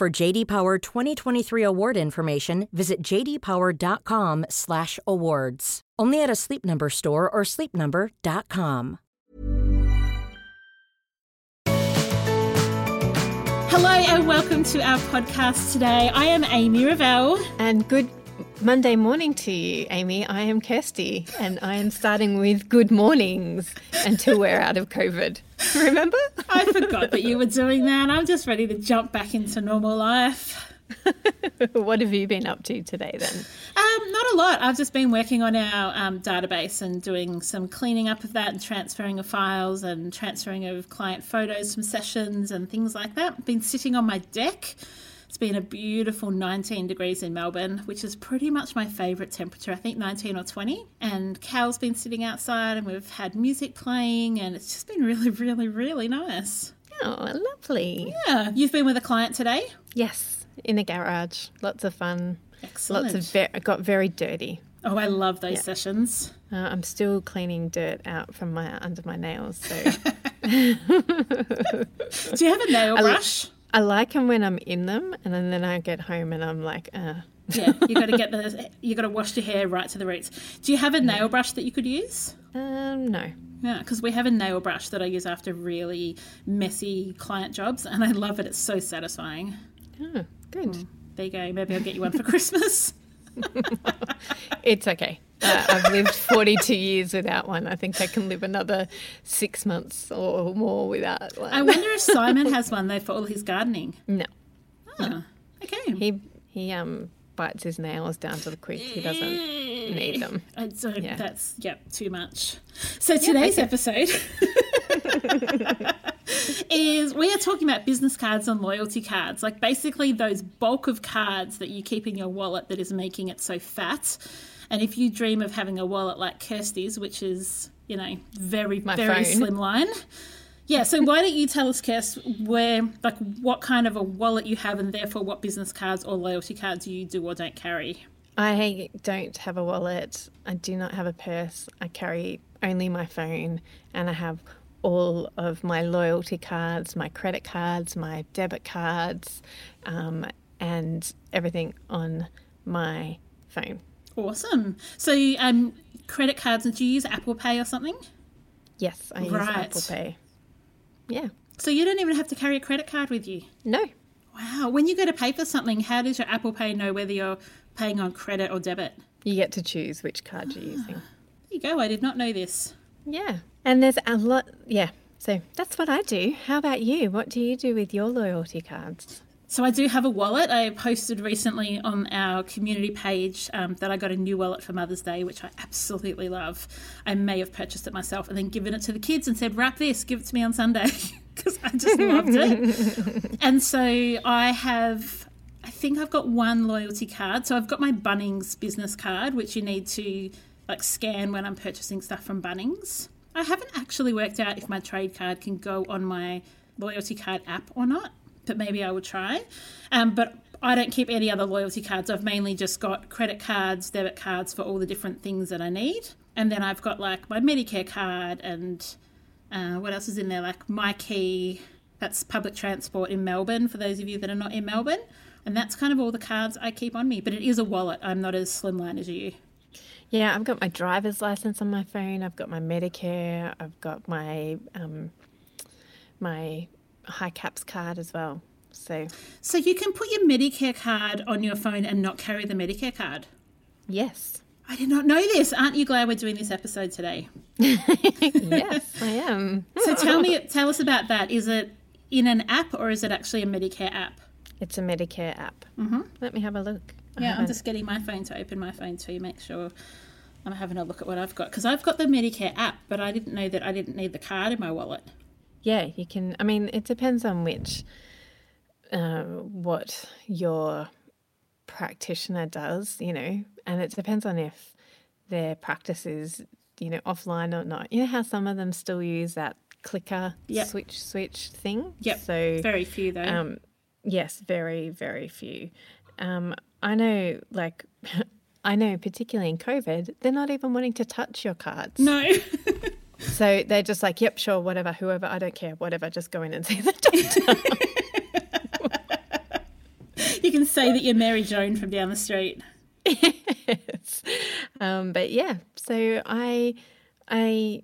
For JD Power 2023 award information, visit jdpower.com/awards. Only at a Sleep Number store or sleepnumber.com. Hello and welcome to our podcast today. I am Amy Revell. And good Monday morning to you, Amy. I am Kirsty, and I am starting with good mornings until we're out of COVID. Remember? I forgot that you were doing that. I'm just ready to jump back into normal life. what have you been up to today then? Um, not a lot. I've just been working on our um, database and doing some cleaning up of that and transferring of files and transferring of client photos from sessions and things like that. Been sitting on my deck. It's been a beautiful 19 degrees in Melbourne, which is pretty much my favourite temperature. I think 19 or 20. And Cal's been sitting outside and we've had music playing and it's just been really, really, really nice. Oh, lovely. Yeah. You've been with a client today? Yes, in a garage. Lots of fun. Excellent. Lots of ve- got very dirty. Oh, I love those sessions. Uh, I'm still cleaning dirt out from my under my nails. So Do you have a nail brush? I like them when I'm in them, and then, then I get home and I'm like, uh. yeah, you got to get the you got to wash your hair right to the roots. Do you have a nail brush that you could use? Um, no. Yeah, because we have a nail brush that I use after really messy client jobs, and I love it. It's so satisfying. Oh, good. There you go. Maybe I'll get you one for Christmas. It's okay. Uh, I've lived 42 years without one. I think I can live another six months or more without one. I wonder if Simon has one though for all his gardening. no, Oh, okay. he he um bites his nails down to the quick. He doesn't need them. And so Yeah. that's yep, too much. So today's episode is we are talking about business cards and loyalty cards, like basically those bulk of cards that you keep in your wallet that is making it so fat. And if you dream of having a wallet like Kirsty's, which is you know very My very phone. slimline. Yeah, so why don't you tell us, Kirst, where like what kind of a wallet you have, and therefore what business cards or loyalty cards you do or don't carry? I don't have a wallet. I do not have a purse. I carry only my phone, and I have all of my loyalty cards, my credit cards, my debit cards, um, and everything on my phone. Awesome. So, um, credit cards, and do you use Apple Pay or something? Yes, I use Right. Apple Pay. Yeah. So you don't even have to carry a credit card with you. No. Wow. When you go to pay for something, how does your Apple Pay know whether you're paying on credit or debit? You get to choose which card you're using. There you go. I did not know this. Yeah. And there's a lot. Yeah. So that's what I do. How about you? What do you do with your loyalty cards? So I do have a wallet. I posted recently on our community page um, that I got a new wallet for Mother's Day, which I absolutely love. I may have purchased it myself and then given it to the kids and said, "Wrap this, give it to me on Sunday," because I just loved it. and so I have. I think I've got one loyalty card. So I've got my Bunnings business card, which you need to like scan when I'm purchasing stuff from Bunnings. I haven't actually worked out if my trade card can go on my loyalty card app or not. but maybe I will try. Um, but I don't keep any other loyalty cards. I've mainly just got credit cards, debit cards for all the different things that I need. And then I've got like my Medicare card and uh, what else is in there? Like my key, that's public transport in Melbourne for those of you that are not in Melbourne. And that's kind of all the cards I keep on me. But it is a wallet. I'm not as slimline as you. Yeah, I've got my driver's license on my phone. I've got my Medicare. I've got my um, my HICAPS card as well. So So you can put your Medicare card on your phone and not carry the Medicare card. yes, I did not know this. Aren't you glad we're doing this episode today? yes, I am. So tell me, tell us about that. Is it in an app or is it actually a Medicare app? It's a Medicare app. Mm-hmm. Let me have a look. Yeah, I'm just getting my phone to open my phone to make sure I'm having a look at what I've got because I've got the Medicare app, but I didn't know that I didn't need the card in my wallet. Yeah, you can. I mean, it depends on which, uh, what your practitioner does, you know, and it depends on if their practice is, you know, offline or not. You know how some of them still use that clicker Yep. switch switch thing. Yep. So Very few though. um, yes, very very few. Um, I know, like. I know, particularly in COVID, they're not even wanting to touch your cards. no. So they're just like, yep, sure, whatever, whoever, I don't care, whatever, just go in and see the doctor. you can say that you're Mary Joan from down the street. Yes. Um, but yeah, so I I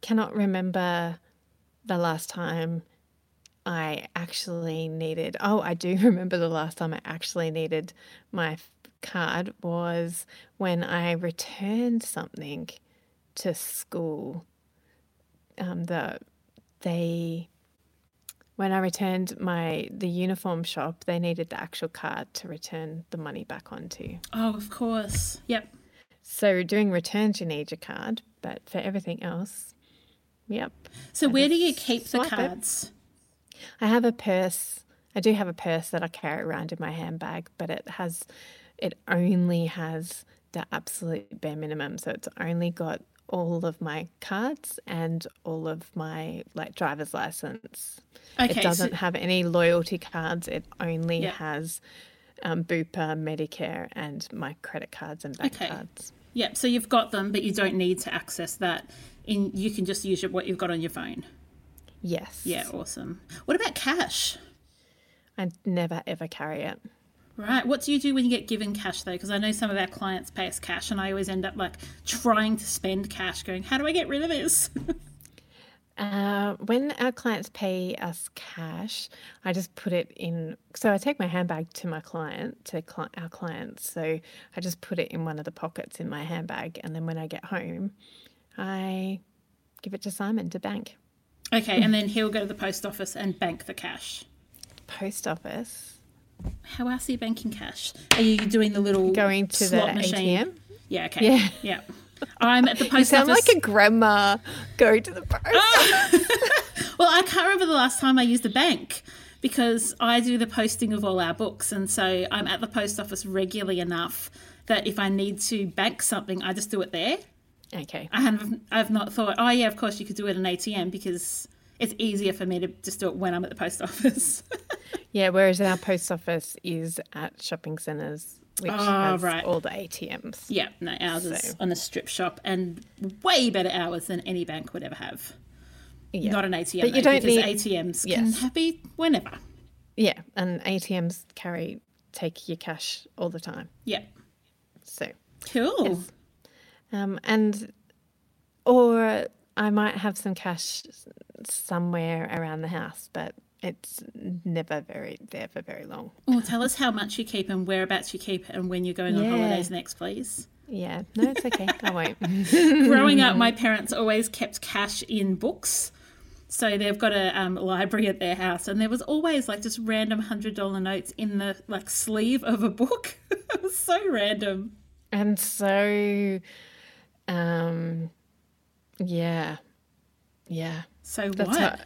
cannot remember the last time I actually needed. Oh, I do remember the last time I actually needed my card was when I returned something to school. Um, the they when I returned my the uniform shop, they needed the actual card to return the money back onto. Oh, of course. Yep. So doing returns, you need your card, but for everything else, yep. So where do you keep the cards? it. I have a purse. I do have a purse that I carry around in my handbag, but it has, it only has the absolute bare minimum. So it's only got all of my cards and all of my like driver's license. Okay, it doesn't have any loyalty cards. It only Yeah. has um, Bupa, Medicare, and my credit cards and bank Okay. cards. Yep. So you've got them, but you don't need to access that. In you can just use your, what you've got on your phone. Yes. Yeah, awesome. What about cash? I never ever carry it. Right. What do you do when you get given cash though? Because I know some of our clients pay us cash, and I always end up like trying to spend cash, going, "How do I get rid of this?" Uh, when our clients pay us cash, I just put it in. So I take my handbag to my client, to cli- our clients. So I just put it in one of the pockets in my handbag, and then when I get home, I give it to Simon to bank. Okay, and then he'll go to the post office and bank the cash. Post office. How else are you banking cash? Are you doing the little Going to the machine? ATM? Yeah. Okay. Yeah. Yeah. I'm at the post You sound office. like a grandma. Go to the post ah! office. Well, I can't remember the last time I used a bank because I do the posting of all our books, and so I'm at the post office regularly enough that if I need to bank something, I just do it there. Okay. I have I've not thought, oh yeah, of course you could do it at an ATM because it's easier for me to just do it when I'm at the post office. Yeah, whereas our post office is at shopping centres, which Oh, has right. all the ATMs. yeah, no, ours is on a strip shop and way better hours than any bank would ever have. Yeah. Not an ATM, But you though, don't because need- ATMs can Yes. be whenever. Yeah, and ATMs carry take your cash all the time. Yeah, So, cool. Um, and or I might have some cash somewhere around the house, but it's never very there for very long. Well, tell us how much you keep and whereabouts you keep it and when you're going on holidays next, please. Yeah, no, it's okay. I won't. Growing up, my parents always kept cash in books. So they've got a um, library at their house, and there was always like just random hundred dollar notes in the like sleeve of a book. it was so random. and so, um, yeah, yeah. So That's what?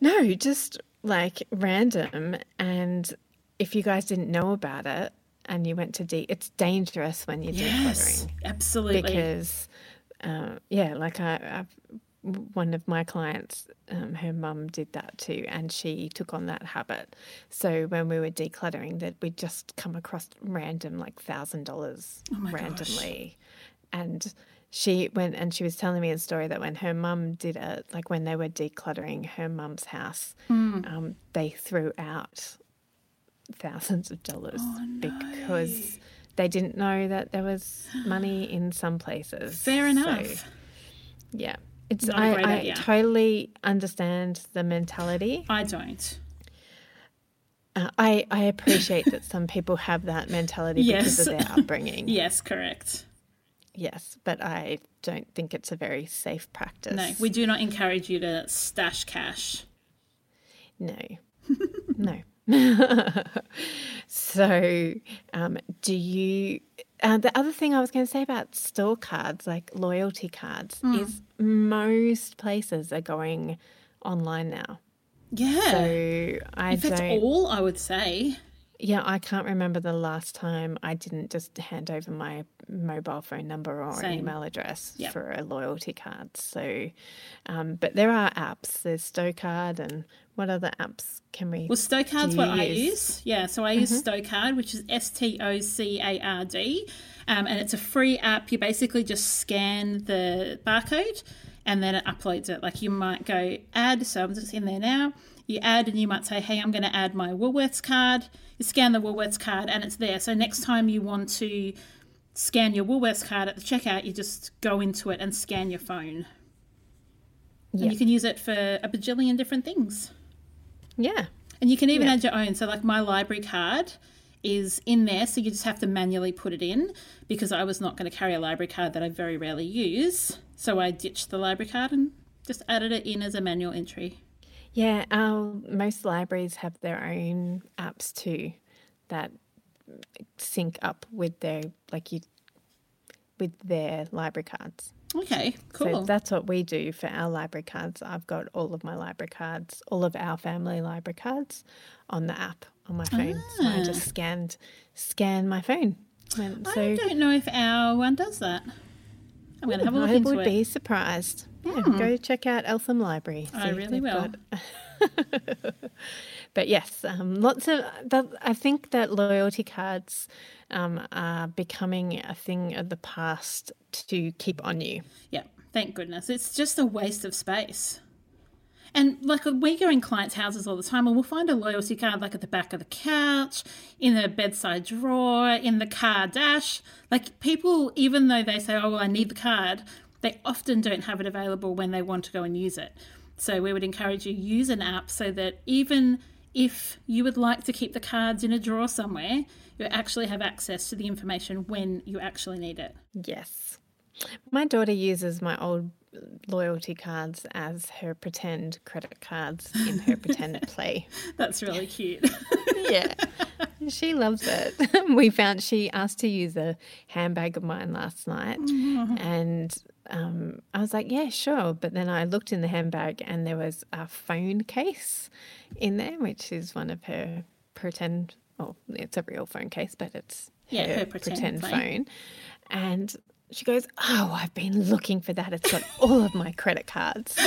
no, just like random. And if you guys didn't know about it and you went to de, it's dangerous when you're yes, decluttering absolutely. because, uh, yeah, like I, I've, one of my clients, um, her mum did that too, and she took on that habit. So when we were decluttering, that we'd just come across random like thousand dollars randomly, and she went and she was telling me a story that when her mum did it, like when they were decluttering her mum's house, um, they threw out thousands of dollars because they didn't know that there was money in some places. Fair So, enough. yeah. It's Not I, I idea. totally understand the mentality. I don't. Uh, I I appreciate that some people have that mentality because of their upbringing. Yes, correct. Yes, but I don't think it's a very safe practice. No, we do not encourage you to stash cash. No. no. so, um, do you? Uh, the other thing I was going to say about store cards, like loyalty cards, Hmm. is most places are going online now. Yeah. So I if it's don't. all, I would say. Yeah, I can't remember the last time I didn't just hand over my mobile phone number or Same. email address Yep. for a loyalty card. So, um, but there are apps. There's Stocard, and what other apps can we? Well, Stocard's do what you I use? use. Yeah, so I use Stocard, which is S T O C A R D, um, and it's a free app. You basically just scan the barcode, and then it uploads it. Like you might go add, so I'm just in there now. You add, and you might say, "Hey, I'm going to add my Woolworths card." You scan the Woolworths card, and it's there. So next time you want to scan your Woolworths card at the checkout, you just go into it and scan your phone. Yeah. And you can use it for a bajillion different things. Yeah. And you can even Yeah. add your own. So, like my library card is in there, so you just have to manually put it in because I was not going to carry a library card that I very rarely use. So, I ditched the library card and just added it in as a manual entry. Yeah, our, most libraries have their own apps too that sync up with their like you with their library cards. Okay, cool. So that's what we do for our library cards. I've got all of my library cards, all of our family library cards on the app on my phone. So I just ah. scanned scan my phone. And so I don't know if our one does that. I'm going to have a look I into would it. be surprised. Yeah, go check out Eltham Library. I really will. but yes, um, lots of. I think that loyalty cards um, are becoming a thing of the past to keep on you. Yeah, thank goodness. It's just a waste of space. And like we go in clients' houses all the time and we'll find a loyalty card like at the back of the couch, in the bedside drawer, in the car dash. Like people, even though they say, oh, well, I need the card, they often don't have it available when they want to go and use it. So we would encourage you use an app so that even if you would like to keep the cards in a drawer somewhere, you actually have access to the information when you actually need it. Yes, my daughter uses my old loyalty cards as her pretend credit cards in her pretend play. That's really cute. yeah. She loves it. we found she asked to use a handbag of mine last night, and um, I was like, "Yeah, sure." But then I looked in the handbag, and there was a phone case in there, which is one of her pretend. Well, it's a real phone case, but it's Yeah, her, her pretend pretend, phone. And she goes, "Oh, I've been looking for that. It's got all of my credit cards."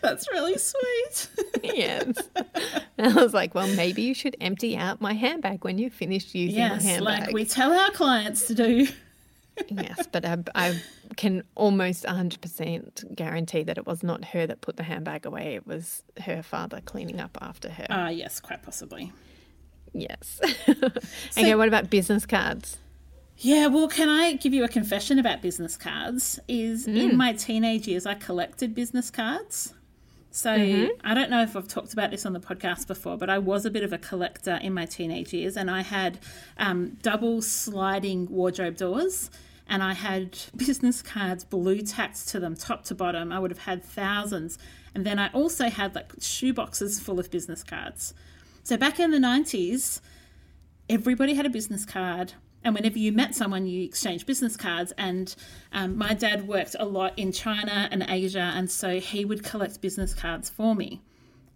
That's really sweet. yes. And I was like, well, maybe you should empty out my handbag when you finish using my yes, handbag. like we tell our clients to do. yes, but I, I can almost 100% guarantee that it was not her that put the handbag away. It was her father cleaning up after her. Ah, yes, quite possibly. yes. okay, what about business cards? Yeah, well, can I give you a confession about business cards? Is in my teenage years, I collected business cards. So I don't know if I've talked about this on the podcast before, but I was a bit of a collector in my teenage years, and I had um, double sliding wardrobe doors, and I had business cards blue tacked to them, top to bottom. I would have had thousands, and then I also had like shoe boxes full of business cards. So back in the nineties, everybody had a business card. And whenever you met someone, you exchanged business cards. And um, my dad worked a lot in China and Asia, and so he would collect business cards for me.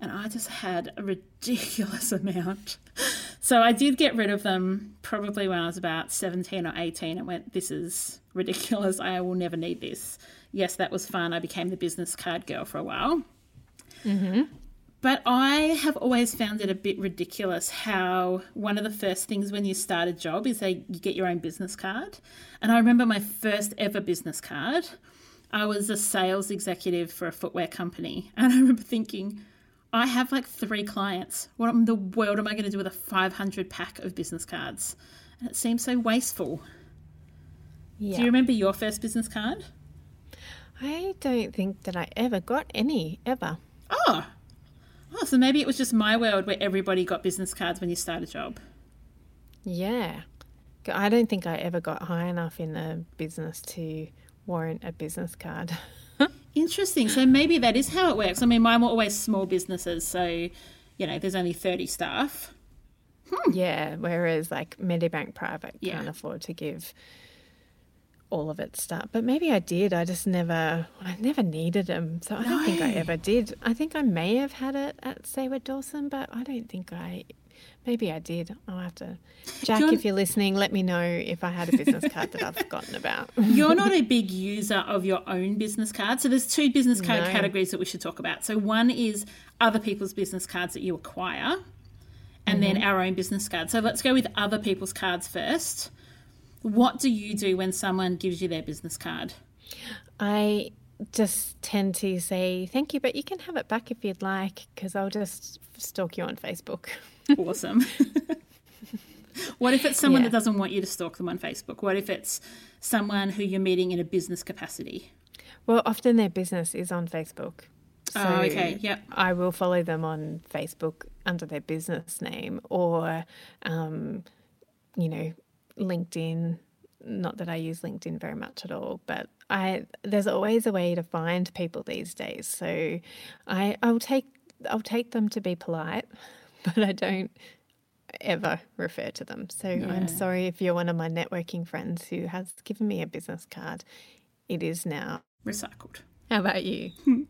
And I just had a ridiculous amount. So I did get rid of them probably when I was about 17 or 18 and went, This is ridiculous. I will never need this. yes, that was fun. I became the business card girl for a while. Mm-hmm. But I have always found it a bit ridiculous how one of the first things when you start a job is they you get your own business card. And I remember my first ever business card. I was a sales executive for a footwear company, and I remember thinking, I have like three clients. What in the world am I going to do with a 500 pack of business cards? And it seems so wasteful. Yeah. Do you remember your first business card? I don't think that I ever got any, ever. Oh, oh, so maybe it was just my world where everybody got business cards when you start a job. Yeah. I don't think I ever got high enough in the business to warrant a business card. Interesting. So maybe that is how it works. I mean, mine were always small businesses, so you know, there's only 30 staff. Hmm. Yeah, whereas like Medibank Private Yeah. can't afford to give all of its stuff. But maybe I did. I just never, I never needed them. So I don't think I ever did. I think I may have had it at Saward Dawson, but I don't think I, maybe I did. I'll have to, Jack, John- if you're listening, let me know if I had a business card that I've forgotten about. You're not a big user of your own business card. So there's two business card No. categories that we should talk about. So one is other people's business cards that you acquire, and then mm-hmm. our own business card. So let's go with other people's cards first. What do you do when someone gives you their business card? I just tend to say thank you, but you can have it back if you'd like, because I'll just stalk you on Facebook. Awesome. what if it's someone Yeah. that doesn't want you to stalk them on Facebook? What if it's someone who you're meeting in a business capacity? Well, often their business is on Facebook. So Oh, okay, yep. I will follow them on Facebook under their business name or, um, you know, LinkedIn. Not that I use LinkedIn very much at all, but I there's always a way to find people these days. So I I'll take I'll take them to be polite, but I don't ever refer to them. So I'm sorry if you're one of my networking friends who has given me a business card. It is now. Recycled. How about you?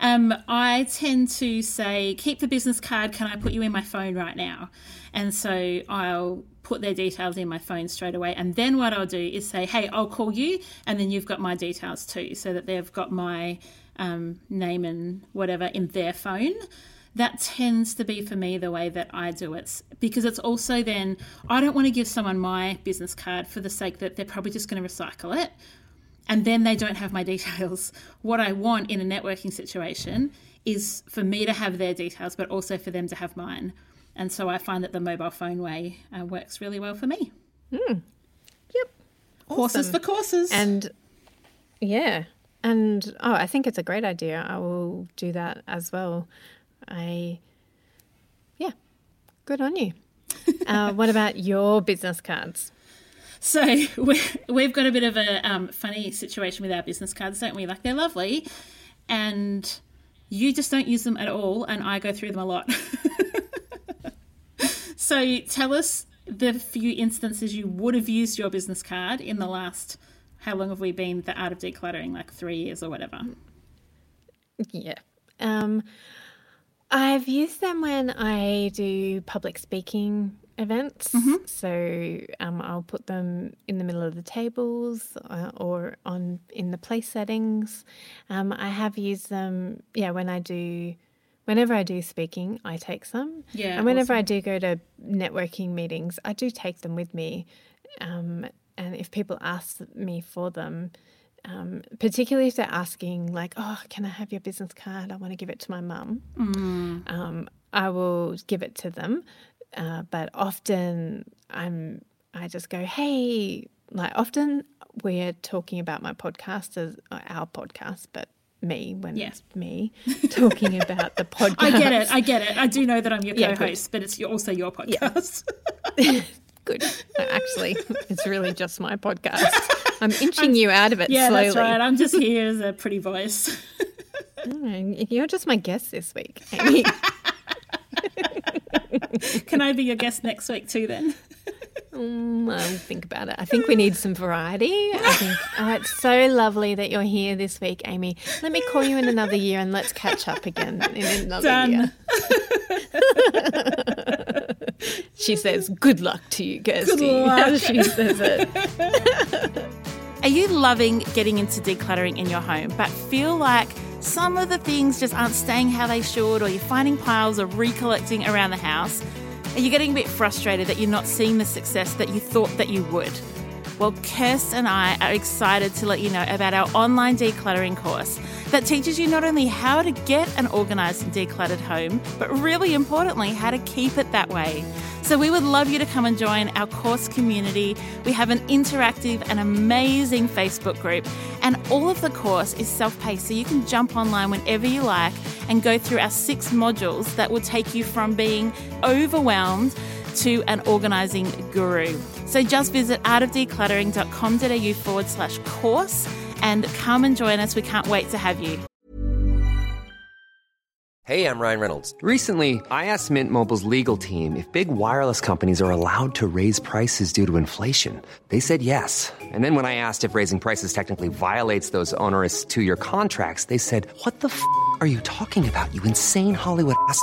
Um, I tend to say, keep the business card. Can I put you in my phone right now? And so I'll put their details in my phone straight away. And then what I'll do is say, hey, I'll call you. And then you've got my details too, so that they've got my um, name and whatever in their phone. That tends to be for me the way that I do it because it's also then I don't want to give someone my business card for the sake that they're probably just going to recycle it and then they don't have my details. What I want in a networking situation is for me to have their details, but also for them to have mine. And so I find that the mobile phone way uh, works really well for me. Yep. Horses for courses. And yeah. And oh, I think it's a great idea. I will do that as well. I, yeah, good on you. uh, what about your business cards? So we, we've got a bit of a um, funny situation with our business cards, don't we? Like they're lovely, and you just don't use them at all, and I go through them a lot. so tell us the few instances you would have used your business card in the last. How long have we been the art of decluttering? Like three years or whatever. Yeah. Um, I've used them when I do public speaking events. So um, I'll put them in the middle of the tables uh, or on in the place settings. Um, I have used them, yeah, when I do. Whenever I do speaking, I take some. Yeah, And whenever awesome. I do go to networking meetings, I do take them with me. Um, and if people ask me for them, um, particularly if they're asking, like, oh, can I have your business card? I want to give it to my mum. Um, I will give it to them. Uh, but often I'm, I just go, hey, like often we're talking about my podcast as uh, our podcast, but me when Yeah. it's me talking about the podcast. I get it. I get it. I do know that I'm your Yeah, co-host, but it's also your podcast. Good. No, Actually, it's really just my podcast. I'm inching you out of it yeah, slowly. that's right. I'm just here as a pretty voice. Mm, You're just my guest this week, Amy. Can I be your guest next week too? Then. Mm, I'll think about it. I think we need some variety. I think oh, it's so lovely that you're here this week, Amy. Let me call you in another year and let's catch up again in another Done. year. she says, "Good luck to you, Kirsty." luck. she says it. Are you loving getting into decluttering in your home, but feel like some of the things just aren't staying how they should, or you're finding piles of recollecting around the house? and you're getting a bit frustrated that you're not seeing the success that you thought that you would? Well, Kirst and I are excited to let you know about our online decluttering course that teaches you not only how to get an organised and decluttered home, but really importantly, how to keep it that way. So, we would love you to come and join our course community. We have an interactive and amazing Facebook group, and all of the course is self paced, so you can jump online whenever you like and go through our six modules that will take you from being overwhelmed to an organising guru. So just visit artofdecluttering.com.au forward slash course and come and join us. We can't wait to have you. Hey, I'm Ryan Reynolds. Recently, I asked Mint Mobile's legal team if big wireless companies are allowed to raise prices due to inflation. They said yes. And then when I asked if raising prices technically violates those onerous two year contracts, they said, What the f are you talking about, you insane Hollywood ass?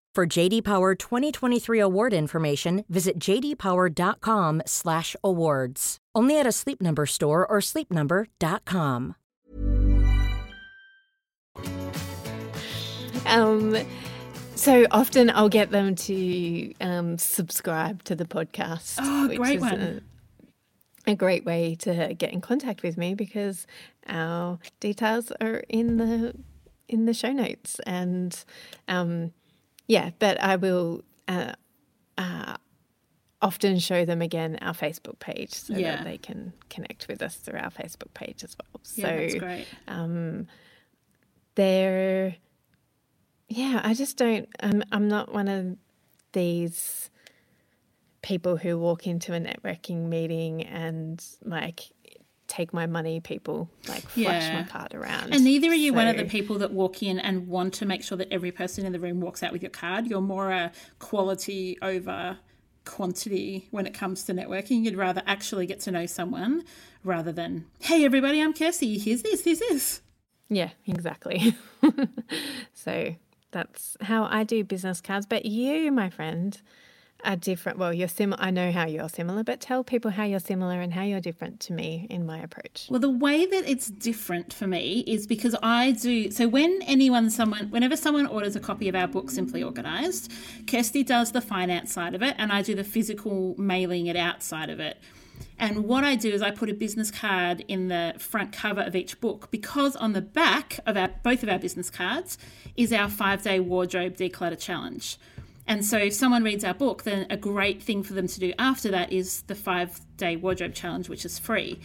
For JD Power 2023 award information, visit jdpower.com/awards. Only at a Sleep Number store or sleepnumber.com. Um, so often I'll get them to um, subscribe to the podcast. Oh, which great is one. A, a great way to get in contact with me because our details are in the in the show notes and um, yeah, but I will uh, uh, often show them again our Facebook page so Yeah. that they can connect with us through our Facebook page as well. So Yeah, that's great. um, they're yeah i just don't I'm, I'm not one of these people who walk into a networking meeting and like take my money people like flash my card around And neither are you one of the people that walk in and want to make sure that every person in the room walks out with your card. You're more a quality over quantity when it comes to networking. You'd rather actually get to know someone rather than, hey, everybody, I'm Kirsty. Here's this, this, this. Yeah, exactly. so that's how I do business cards. But you, my friend, are different. Well, you're similar. I know how you're similar, but tell people how you're similar and how you're different to me in my approach. Well, the way that it's different for me is because I do. So when anyone, someone, whenever someone orders a copy of our book, Simply Organised, Kirsty does the finance side of it, and I do the physical mailing it out side of it. And what I do is I put a business card in the front cover of each book because on the back of our both of our business cards is our five day wardrobe declutter challenge. And so if someone reads our book, then a great thing for them to do after that is the five day wardrobe challenge, which is free.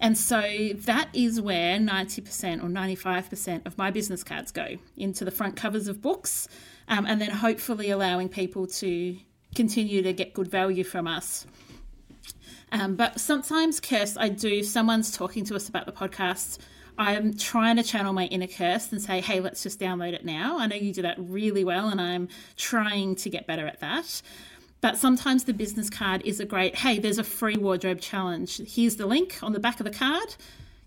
And so that is where 90% or 95% of my business cards go into the front covers of books, um, and then hopefully allowing people to continue to get good value from us. Um, but sometimes, Kirst, I do, someone's talking to us about the podcast, I'm trying to channel my inner Kirst and say, hey, let's just download it now. I know you do that really well, and I'm trying to get better at that. But sometimes the business card is a great, hey, there's a free wardrobe challenge. Here's the link on the back of the card.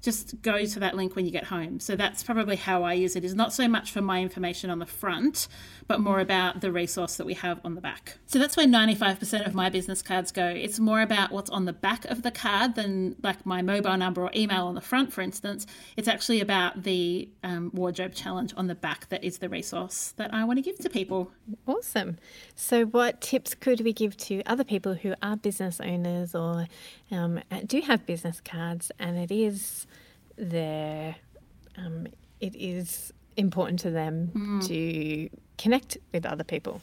Just go to that link when you get home. So that's probably how I use it. Is not so much for my information on the front, but more about the resource that we have on the back. So that's where 95% of my business cards go. It's more about what's on the back of the card than like my mobile number or email on the front, for instance. It's actually about the um, wardrobe challenge on the back that is the resource that I want to give to people. Awesome. So, what tips could we give to other people who are business owners or um, do have business cards and it is their, um, it is important to them mm. to connect with other people?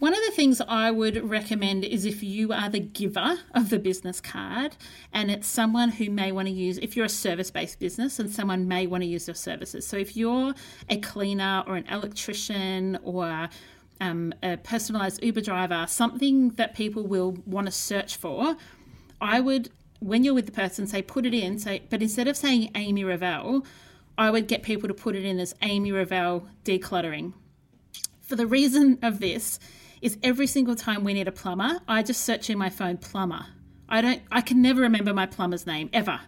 One of the things I would recommend is if you are the giver of the business card and it's someone who may want to use, if you're a service based business and someone may want to use your services. So if you're a cleaner or an electrician or um, a personalized Uber driver, something that people will want to search for, I would, when you're with the person, say put it in, say, but instead of saying Amy Revell, I would get people to put it in as Amy Revell decluttering. For the reason of this is every single time we need a plumber, I just search in my phone plumber. I don't I can never remember my plumber's name ever.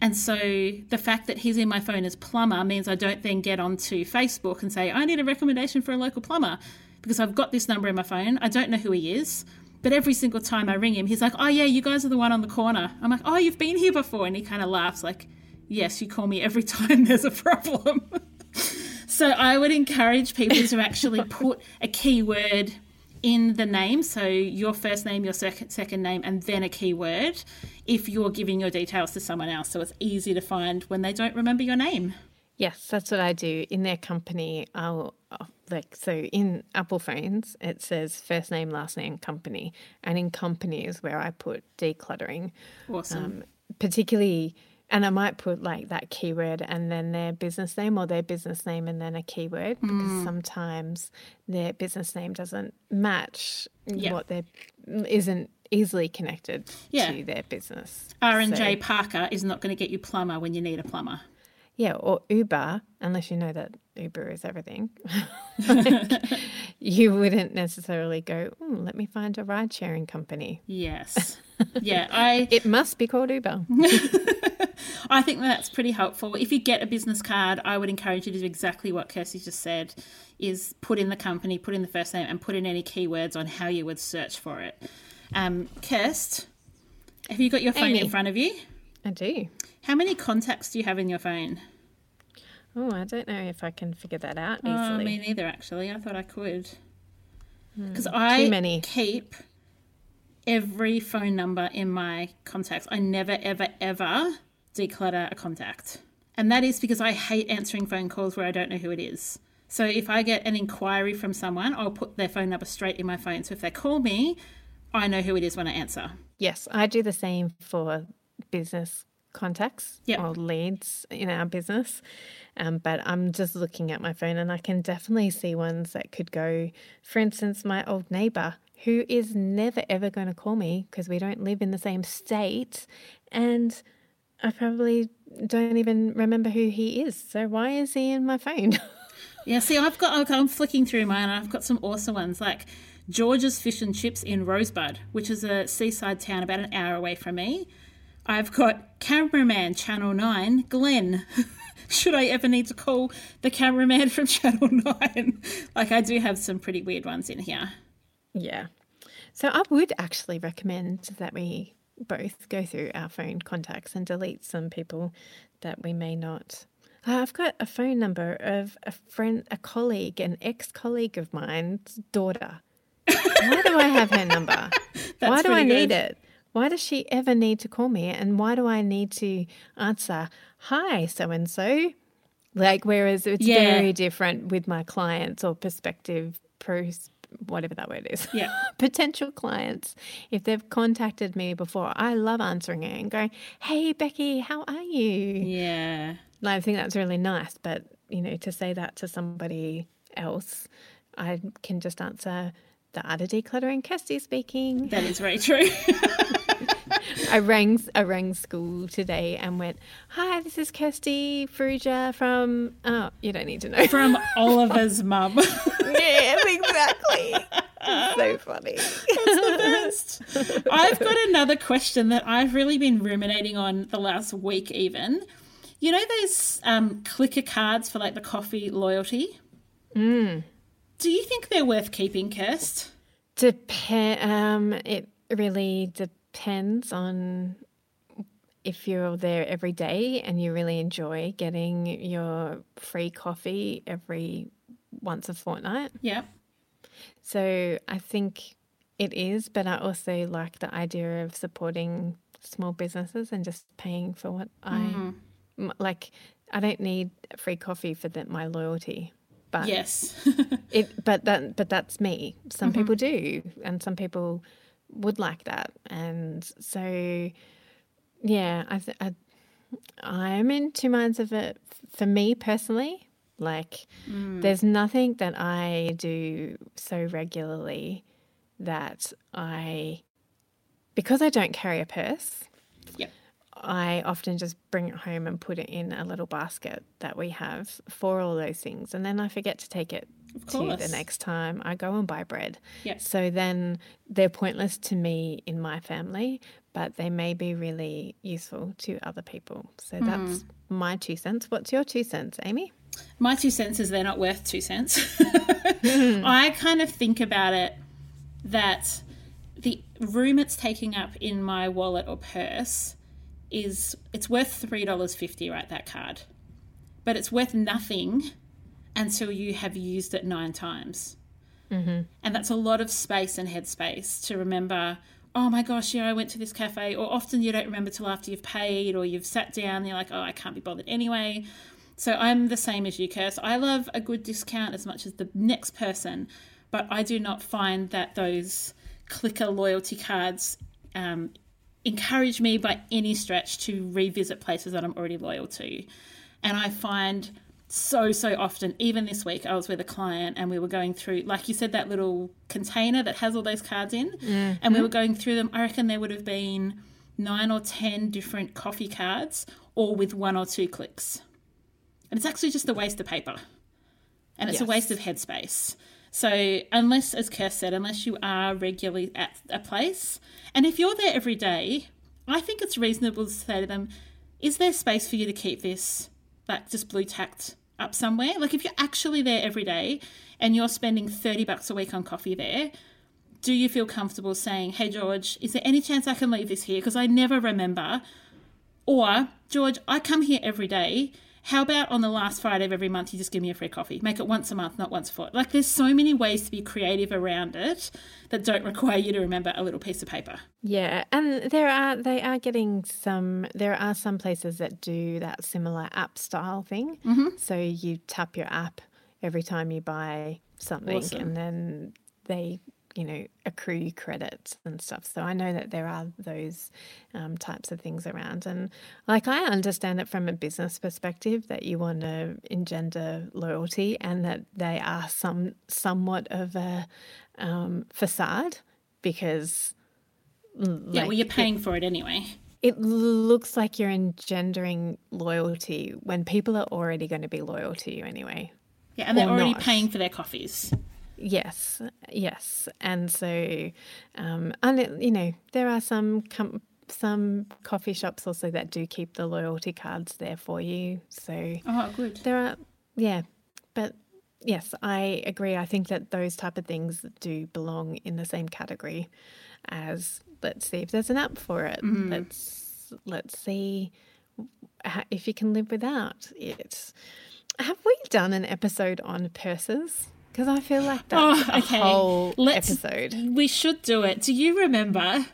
And so the fact that he's in my phone as plumber means I don't then get onto Facebook and say, I need a recommendation for a local plumber because I've got this number in my phone. I don't know who he is. But every single time I ring him, he's like, Oh, yeah, you guys are the one on the corner. I'm like, Oh, you've been here before. And he kind of laughs, like, Yes, you call me every time there's a problem. So I would encourage people to actually put a keyword in the name, so your first name, your second second name, and then a keyword if you're giving your details to someone else, so it's easy to find when they don't remember your name. Yes, that's what I do in their company. I'll like so in Apple phones it says first name, last name, company, and in company is where I put decluttering. Awesome. Um, particularly and I might put like that keyword and then their business name or their business name and then a keyword because mm. sometimes their business name doesn't match yeah. what their isn't easily connected yeah. to their business. R and J Parker is not going to get you plumber when you need a plumber. Yeah, or Uber, unless you know that Uber is everything. like, you wouldn't necessarily go, mm, let me find a ride sharing company. Yes. Yeah, I It must be called Uber. I think that's pretty helpful. If you get a business card, I would encourage you to do exactly what Kirsty just said is put in the company, put in the first name, and put in any keywords on how you would search for it. Um, Kirst, have you got your phone Amy. in front of you? I do. How many contacts do you have in your phone? Oh, I don't know if I can figure that out easily. Oh, me neither, actually. I thought I could. Because hmm. I many. keep every phone number in my contacts. I never, ever, ever declutter a contact. And that is because I hate answering phone calls where I don't know who it is. So if I get an inquiry from someone, I'll put their phone number straight in my phone. So if they call me, I know who it is when I answer. Yes, I do the same for business contacts yep. or leads in our business. Um, but I'm just looking at my phone and I can definitely see ones that could go, for instance, my old neighbor who is never ever going to call me because we don't live in the same state. And I probably don't even remember who he is. So why is he in my phone? yeah, see, I've got, I'm flicking through mine and I've got some awesome ones like George's Fish and Chips in Rosebud, which is a seaside town about an hour away from me. I've got cameraman Channel 9, Glenn. Should I ever need to call the cameraman from Channel 9? like, I do have some pretty weird ones in here. Yeah. So I would actually recommend that we both go through our phone contacts and delete some people that we may not. Uh, I've got a phone number of a friend, a colleague, an ex colleague of mine's daughter. Why do I have her number? why do I need good. it? Why does she ever need to call me? And why do I need to answer, hi, so and so? Like, whereas it's yeah. very different with my clients or prospective pros whatever that word is. Yeah. Potential clients, if they've contacted me before, I love answering it and going, "Hey Becky, how are you?" Yeah. I think that's really nice, but you know, to say that to somebody else, I can just answer the art of decluttering. Kirsty speaking. That is very true. I rang I rang school today and went, "Hi, this is Kirsty Farrugia from." Oh, you don't need to know. From Oliver's mum. yeah, exactly. so funny. I've got another question that I've really been ruminating on the last week, even. You know those um, clicker cards for like the coffee loyalty? Mm. Do you think they're worth keeping, Kirst? Dep- um, it really depends on if you're there every day and you really enjoy getting your free coffee every once a fortnight. Yeah. So I think it is, but I also like the idea of supporting small businesses and just paying for what Mm-hmm. I m- like. I don't need free coffee for the, my loyalty, but Yes. it. But that, but that's me. Some people do, and some people would like that, and so yeah, I, th- I I'm in two minds of it. For me personally, like hmm. there's nothing that I do so regularly that I because I don't carry a purse. Yep. I often just bring it home and put it in a little basket that we have for all those things, and then I forget to take it to the next time I go and buy bread. Yep. So then they're pointless to me in my family, but they may be really useful to other people. So Hmm. that's my two cents. What's your two cents, Amy? My two cents is they're not worth two cents. I kind of think about it that the room it's taking up in my wallet or purse is it's worth three dollars fifty, right? That card, but it's worth nothing until you have used it nine times, mm-hmm. and that's a lot of space and headspace to remember. Oh my gosh, yeah, I went to this cafe. Or often you don't remember till after you've paid or you've sat down. And you're like, oh, I can't be bothered anyway. So I'm the same as you, Kirst. I love a good discount as much as the next person, but I do not find that those clicker loyalty cards um, encourage me by any stretch to revisit places that I'm already loyal to. And I find so, so often, even this week, I was with a client and we were going through, like you said, that little container that has all those cards in, and we were going through them. I reckon there would have been nine or 10 different coffee cards, all with one or two clicks. And it's actually just a waste of paper. And it's a waste of headspace. So, unless, as Kirst said, unless you are regularly at a place, and if you're there every day, I think it's reasonable to say to them, is there space for you to keep this, like, just blue tacked up somewhere? Like, if you're actually there every day and you're spending 30 bucks a week on coffee there, do you feel comfortable saying, hey, George, is there any chance I can leave this here? Because I never remember. Or, George, I come here every day. How about on the last Friday of every month, you just give me a free coffee? Make it once a month, not once a fortnight. Like, there's so many ways to be creative around it that don't require you to remember a little piece of paper. Yeah, and there are they are getting some. There are some places that do that similar app style thing. Mm-hmm. So you tap your app every time you buy something, Awesome. and then they you know accrue credits and stuff. So I know that there are those um, types of things around, and like I understand it from a business perspective that you want to engender loyalty, and that they are some somewhat of a um, facade because yeah, well, you're paying for it anyway. it looks like you're engendering loyalty when people are already going to be loyal to you anyway. Yeah, and they're already not. paying for their coffees. Yes, yes, and so, um, and it, you know, there are some com- some coffee shops also that do keep the loyalty cards there for you. So Oh, good. there are, yeah, but yes, I agree. I think that those type of things do belong in the same category as let's see if there's an app for it. Let's let's see if you can live without it. Have we done an episode on purses? Because I feel like that's Oh, okay. a whole Let's- episode. We should do it. Do you remember?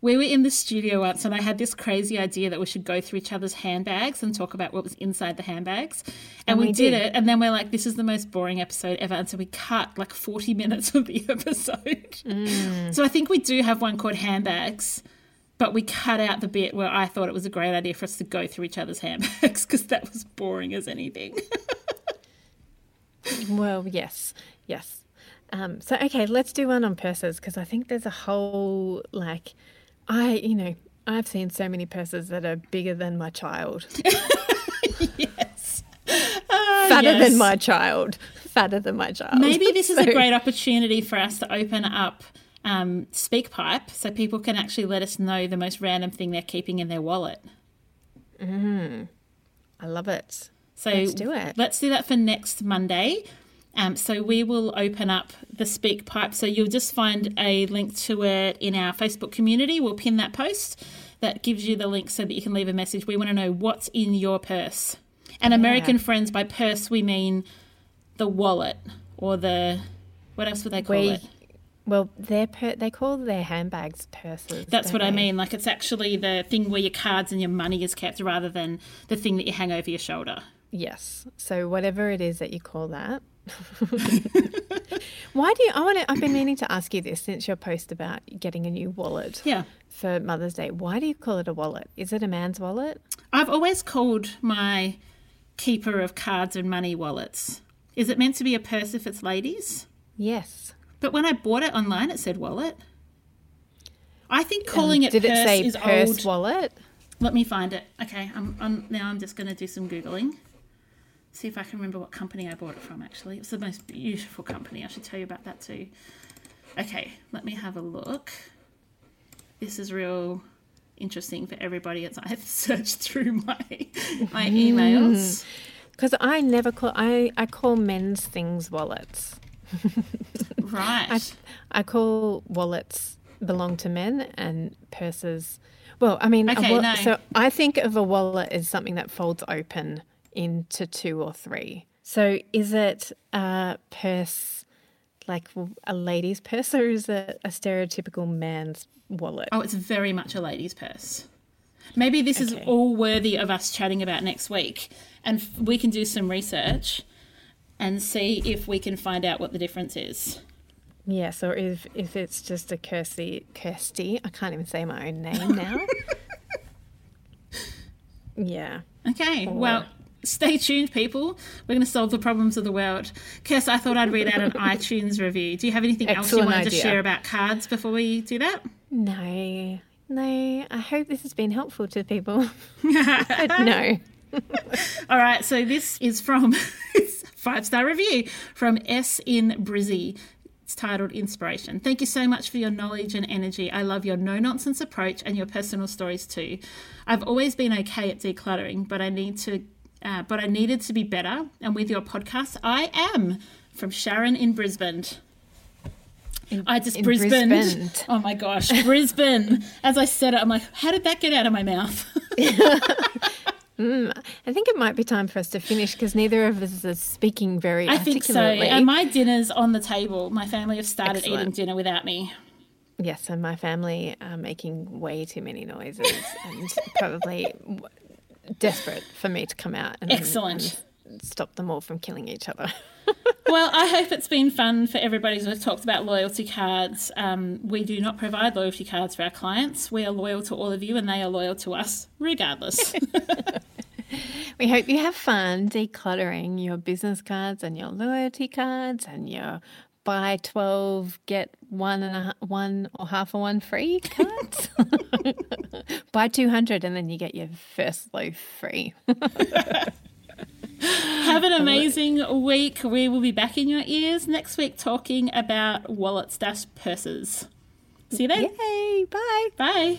We were in the studio once and I had this crazy idea that we should go through each other's handbags and talk about what was inside the handbags. And, we, we did did. it. And then we're like, this is the most boring episode ever. And so we cut like 40 minutes of the episode. Mm. So I think we do have one called handbags, but we cut out the bit where I thought it was a great idea for us to go through each other's handbags because that was boring as anything. Well, yes, yes. Um, so okay, let's do one on purses because I think there's a whole like, I you know I've seen so many purses that are bigger than my child, yes. Ah, fatter yes. than my child, fatter than my child. Maybe this is a great opportunity for us to open up um, SpeakPipe so people can actually let us know the most random thing they're keeping in their wallet. Mm. I love it. So Let's do it. Let's do that for next Monday. Um, so we will open up the SpeakPipe. So you'll just find a link to it in our Facebook community. We'll pin that post that gives you the link so that you can leave a message. We want to know what's in your purse. And American friends, by purse we mean the wallet or the what else would they call We, it? well, they're per- they call their handbags purses. That's what I mean. Like it's actually the thing where your cards and your money is kept rather than the thing that you hang over your shoulder. Yes. So whatever it is that you call that. Why do you? I want to. I've been meaning to ask you this since your post about getting a new wallet Yeah. for Mother's Day. Why do you call it a wallet? Is it a man's wallet? I've always called my keeper of cards and money wallets. Is it meant to be a purse if it's ladies? Yes. But when I bought it online, it said wallet. I think calling it Um, Did purse it say is purse old. wallet? Let me find it. Okay, I'm, I'm now. I'm just going to do some googling. See if I can remember what company I bought it from. Actually, it's the most beautiful company. I should tell you about that too. Okay, let me have a look. This is real interesting for everybody. It's I have searched through my my emails. Because I never call. I I call men's things wallets. Right. I call wallets belong to men and purses. Well, I mean, Okay, wa- no. so I think of a wallet as something that folds open into two or three. So is it a purse like a lady's purse or is it a stereotypical man's wallet? Oh, it's very much a lady's purse. Maybe this is all worthy of us chatting about next week, and we can do some research and see if we can find out what the difference is. Yes, or if if it's just a Kirsty, Kirsty, I can't even say my own name now. yeah. Okay, well, stay tuned, people. We're going to solve the problems of the world. Kirst, I thought I'd read out an iTunes review. Do you have anything else you Excellent wanted to share about cards before we do that? No, no. I hope this has been helpful to people. No. All right, so this is from five star review from S in Brissy. It's titled Inspiration. Thank you so much for your knowledge and energy. I love your no nonsense approach and your personal stories too. I've always been okay at decluttering, but I need to, uh, but I needed to be better. And with your podcast, I am. From Sharon in Brisbane. I just in Brisbane. Brisbane. Oh my gosh, Brisbane. As I said it, I'm like, how did that get out of my mouth? I think it might be time for us to finish because neither of us is speaking very I think so. And my dinner's on the table. My family have started Excellent. eating dinner without me. Yes, and my family are making way too many noises and probably desperate for me to come out and, Excellent. and stop them all from killing each other. Well, I hope it's been fun for everybody we've talked about loyalty cards. Um, we do not provide loyalty cards for our clients. We are loyal to all of you and they are loyal to us regardless. We hope you have fun decluttering your business cards and your loyalty cards and your buy 12, get one and a, one or half a one free cards. buy 200 and then you get your first loaf free. Have an amazing week. We will be back in your ears next week talking about wallets dash purses. See you then. Yay, bye. Bye.